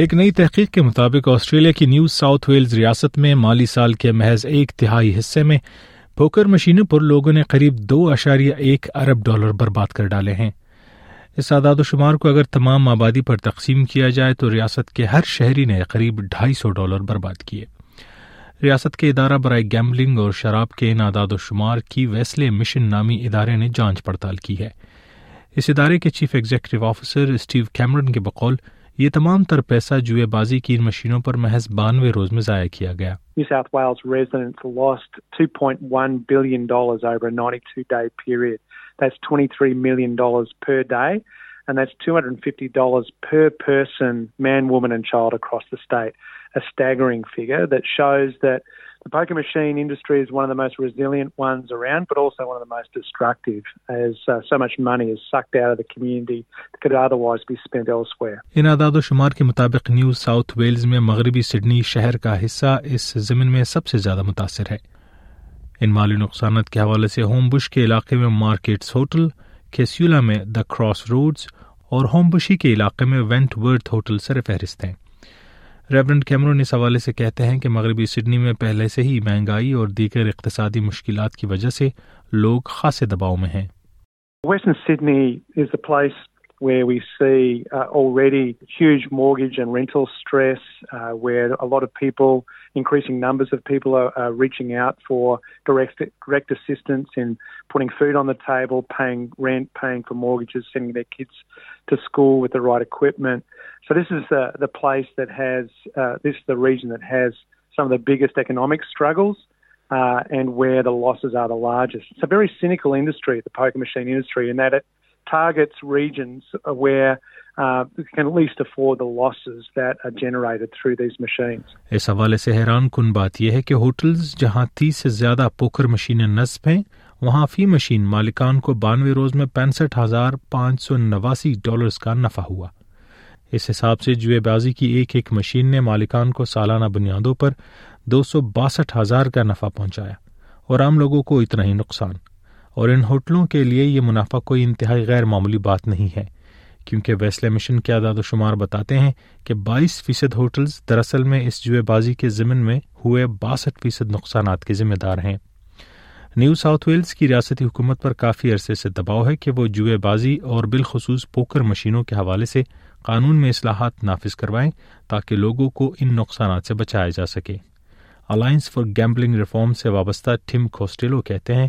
ایک نئی تحقیق کے مطابق آسٹریلیا کی نیو ساؤتھ ویلز ریاست میں مالی سال کے محض ایک تہائی حصے میں پوکر مشینوں پر لوگوں نے قریب دو اشاریہ ایک ارب ڈالر برباد کر ڈالے ہیں اس اعداد و شمار کو اگر تمام آبادی پر تقسیم کیا جائے تو ریاست کے ہر شہری نے قریب ڈھائی سو ڈالر برباد کیے ریاست کے ادارہ برائے گیمبلنگ اور شراب کے ان اعداد و شمار کی ویسلے مشن نامی ادارے نے جانچ پڑتال کی ہے اس ادارے کے chief executive officer Steve Cameron کے بقول یہ تمام تر پیسہ جوئے بازی کی ان مشینوں پر محض بانوے روز میں ضائع کیا گیا New South Wales residents lost 2.1 billion dollars dollars over a 92 day period. That's 23 million per day. مغربی سڈنی شہر کا حصہ اس زمین میں سب سے زیادہ متاثر ہے علاقے میں کیسیولا میں دا کراس روڈز اور ہومبشی کے علاقے میں وینٹ ورتھ ہوٹل سر فہرست ہیں ریورنٹ کیمرون اس حوالے سے کہتے ہیں کہ مغربی سڈنی میں پہلے سے ہی مہنگائی اور دیگر اقتصادی مشکلات کی وجہ سے لوگ خاصے دباؤ میں ہیں western Sydney is where we very huge موگی so this is the pies division these some of the biggest economic struggles and where the loose آرجسری cell industry انڈسٹریڈ targets regions where اس حوالے سے حیران کن بات یہ ہے کہ ہوٹلز جہاں سے زیادہ پوکر مشینیں نصب ہیں وہاں فی مشین مالکان کو بانوے روز میں پینسٹھ ہزار پانچ سو نواسی ڈالرز کا نفع ہوا اس حساب سے جوئے بازی کی ایک ایک مشین نے مالکان کو سالانہ بنیادوں پر دو سو باسٹھ ہزار کا نفع پہنچایا اور عام لوگوں کو اتنا ہی نقصان اور ان ہوٹلوں کے لیے یہ منافع کوئی انتہائی غیر معمولی بات نہیں ہے کیونکہ ویسلے مشن کے اعداد و شمار بتاتے ہیں کہ بائیس فیصد ہوٹلز دراصل میں اس جوئے بازی کے ضمن میں ہوئے باسٹھ فیصد نقصانات کے ذمہ دار ہیں نیو ساؤتھ ویلز کی ریاستی حکومت پر کافی عرصے سے دباؤ ہے کہ وہ جوئے بازی اور بالخصوص پوکر مشینوں کے حوالے سے قانون میں اصلاحات نافذ کروائیں تاکہ لوگوں کو ان نقصانات سے بچایا جا سکے الائنس فار گیمبلنگ ریفارم سے وابستہ ٹم کھوسٹیلو کہتے ہیں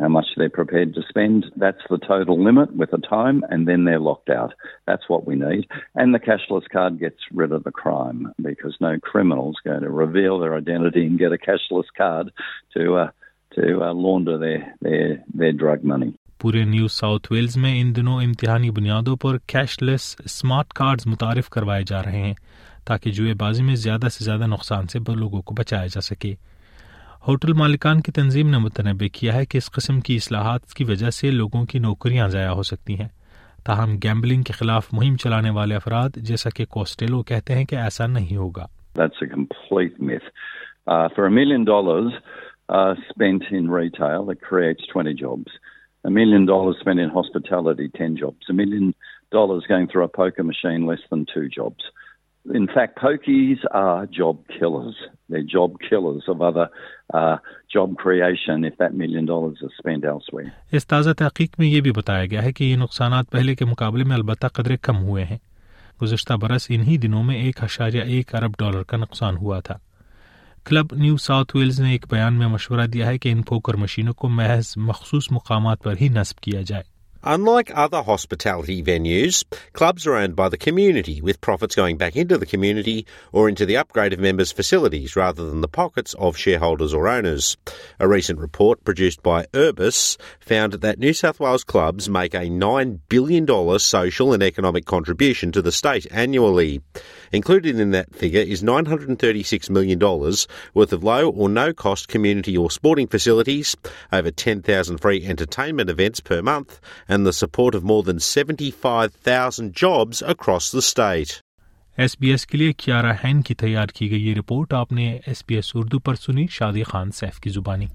how much they're they're prepared to to to to spend. That's That's the the the total limit with a a time, and And and then locked out. what we need. cashless cashless card card gets rid of crime because no criminal's going reveal their their their their identity get uh, uh, launder drug money. پورے New South Wales میں ان دنوں امتحانی بنیادوں پر cashless smart cards متعارف کروائے جا رہے ہیں تاکہ جوئے بازی میں زیادہ سے زیادہ نقصان سے لوگوں کو بچایا جا سکے ہوٹل مالکان کی تنظیم نے متنوع کیا ہے کہ اس قسم کی اصلاحات کی وجہ سے لوگوں کی نوکریاں ضائع ہو سکتی ہیں تاہم گیمبلنگ کے خلاف مہم چلانے والے افراد جیسا کہ کوسٹیلو کہتے ہیں کہ ایسا نہیں ہوگا جابس اس تازہ تحقیق میں یہ بھی بتایا گیا ہے کہ یہ نقصانات پہلے کے مقابلے میں البتہ قدرے کم ہوئے ہیں گزشتہ برس انہی دنوں میں ایک اشاریہ ایک ارب ڈالر کا نقصان ہوا تھا کلب نیو ساؤتھ ویلز نے ایک بیان میں مشورہ دیا ہے کہ ان پھوکر مشینوں کو محض مخصوص مقامات پر ہی نصب کیا جائے unlike at hospitality venues clubs run by the community with profits going back into community or upgrade members facilities رادکس ریسنٹ رپورٹ پرچیز بائی اربس found clubs make a nine billion dollars social and economic contribution to دائز annually Included in that figure is $936 million worth of low or no cost community or sporting facilities, over 10,000 free entertainment events per month and the support of more than 75,000 jobs across the state. ایس be ایس کے لیے کیارا ہین کی تیار کی گئی یہ رپورٹ آپ نے ایس بی ایس اردو پر سنی شادی خان سیف کی زبانی